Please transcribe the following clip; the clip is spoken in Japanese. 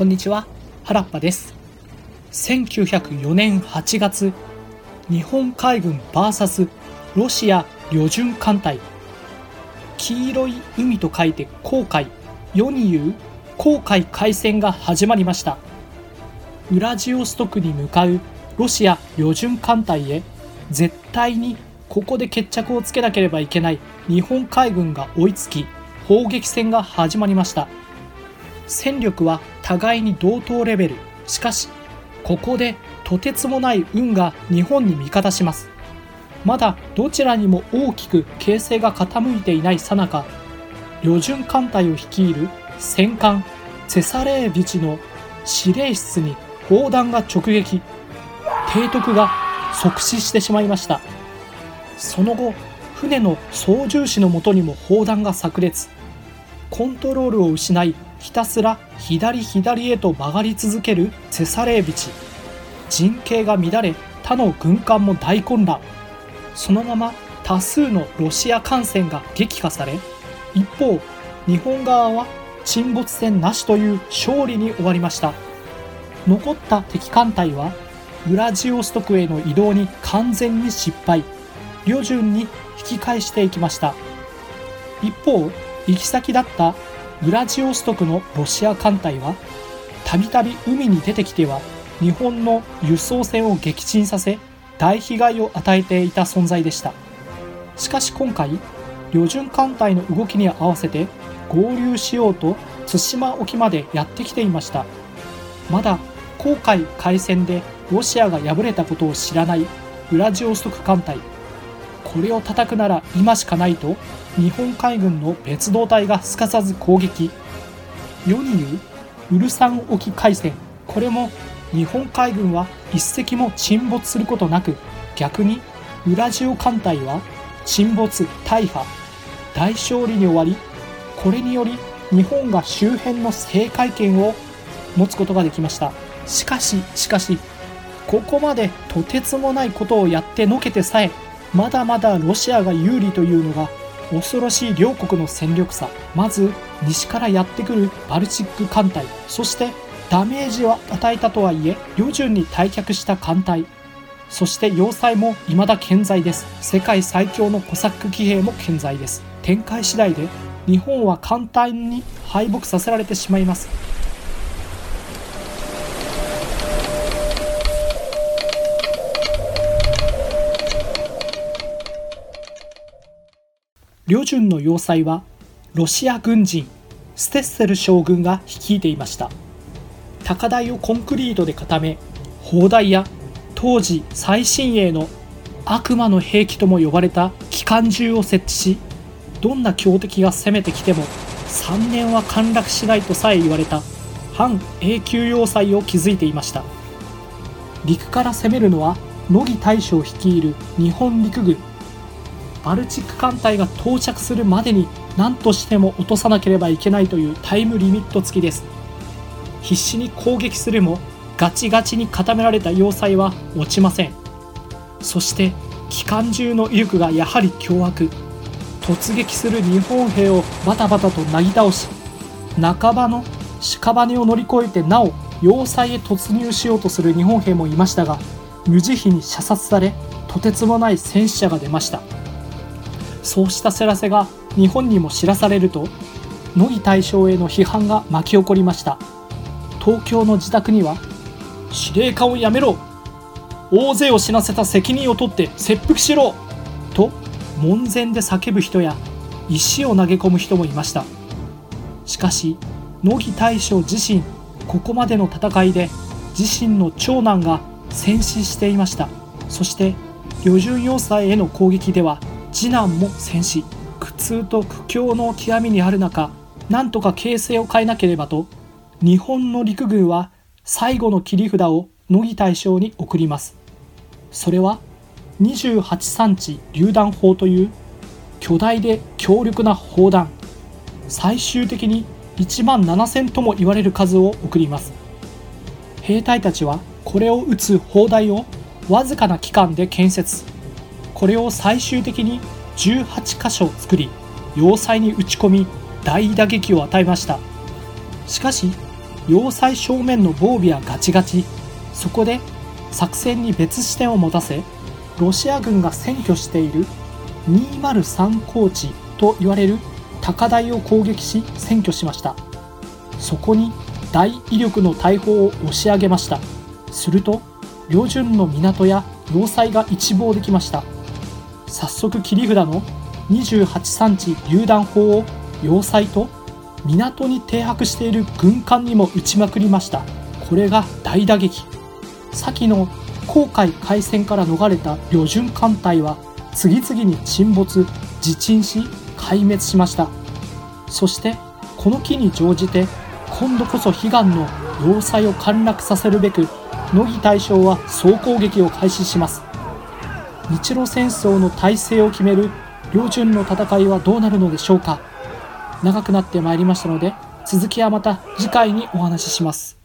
こんにちは。原っぱです。1904年8月日本海軍 VS ロシア旅順艦隊。黄色い海と書いて航海。世に言う航海海戦が始まりました。ウラジオストクに向かうロシア旅順艦隊へ絶対にここで決着をつけなければいけない日本海軍が追いつき砲撃戦が始まりました。戦力は互いに同等レベル。しかしここでとてつもない運が日本に味方します。まだどちらにも大きく形勢が傾いていないさなか旅順艦隊を率いる戦艦セサレービチの司令室に砲弾が直撃。提督が即死してしまいました。その後船の操縦士のもとにも砲弾が炸裂。コントロールを失いひたすら左左へと曲がり続けるセサレービチ。陣形が乱れ他の軍艦も大混乱。そのまま多数のロシア艦船が撃破され一方日本側は沈没船なしという勝利に終わりました。残った敵艦隊はウラジオストクへの移動に完全に失敗。旅順に引き返していきました。一方行き先だったウラジオストクのロシア艦隊はたびたび海に出てきては日本の輸送船を撃沈させ大被害を与えていた存在でした。しかし今回旅順艦隊の動きに合わせて合流しようと対馬沖までやってきていました。まだ航海海戦でロシアが敗れたことを知らないウラジオストク艦隊。これを叩くなら今しかないと日本海軍の別動隊がすかさず攻撃。世に言うウルサン沖海戦これも日本海軍は一隻も沈没することなく逆にウラジオ艦隊は沈没大破大勝利に終わりこれにより日本が周辺の制海権を持つことができました。しかししかしここまでとてつもないことをやってのけてさえまだまだロシアが有利というのが恐ろしい両国の戦力差。まず西からやってくるバルチック艦隊。そしてダメージを与えたとはいえ旅順に退却した艦隊。そして要塞も未だ健在です。世界最強のコサック騎兵も健在です。展開次第で日本は簡単に敗北させられてしまいます。旅順の要塞はロシア軍人ステッセル将軍が率いていました。高台をコンクリートで固め砲台や当時最新鋭の悪魔の兵器とも呼ばれた機関銃を設置しどんな強敵が攻めてきても3年は陥落しないとさえ言われた反永久要塞を築いていました。陸から攻めるのは乃木大将率いる日本陸軍。バルチック艦隊が到着するまでに何としても落とさなければいけないというタイムリミット付きです。必死に攻撃するもガチガチに固められた要塞は落ちません。そして機関銃の威力がやはり凶悪。突撃する日本兵をバタバタとなぎ倒し半ばの屍を乗り越えてなお要塞へ突入しようとする日本兵もいましたが無慈悲に射殺されとてつもない戦死者が出ました。そうした知らせが日本にも知らされると乃木大将への批判が巻き起こりました。東京の自宅には司令官をやめろ。大勢を死なせた責任を取って切腹しろ。と門前で叫ぶ人や石を投げ込む人もいました。しかし乃木大将自身ここまでの戦いで自身の長男が戦死していました。そして旅順要塞への攻撃では次男も戦死。苦痛と苦境の極みにある中なんとか形勢を変えなければと日本の陸軍は最後の切り札を乃木大将に送ります。それは28産地榴弾砲という巨大で強力な砲弾。最終的に1万7000とも言われる数を送ります。兵隊たちはこれを撃つ砲台をわずかな期間で建設。これを最終的に18箇所作り要塞に打ち込み大打撃を与えました。しかし要塞正面の防備はガチガチ。そこで作戦に別視点を持たせロシア軍が占拠している203高地と言われる高台を攻撃し占拠しました。そこに大威力の大砲を押し上げました。すると旅順の港や要塞が一望できました。早速切り札の28産地榴弾砲を要塞と港に停泊している軍艦にも撃ちまくりました。これが大打撃。先の航海海戦から逃れた旅順艦隊は次々に沈没自沈し壊滅しました。そしてこの機に乗じて今度こそ悲願の要塞を陥落させるべく乃木大将は総攻撃を開始します。日露戦争の体制を決める両順の戦いはどうなるのでしょうか。長くなってまいりましたので続きはまた次回にお話しします。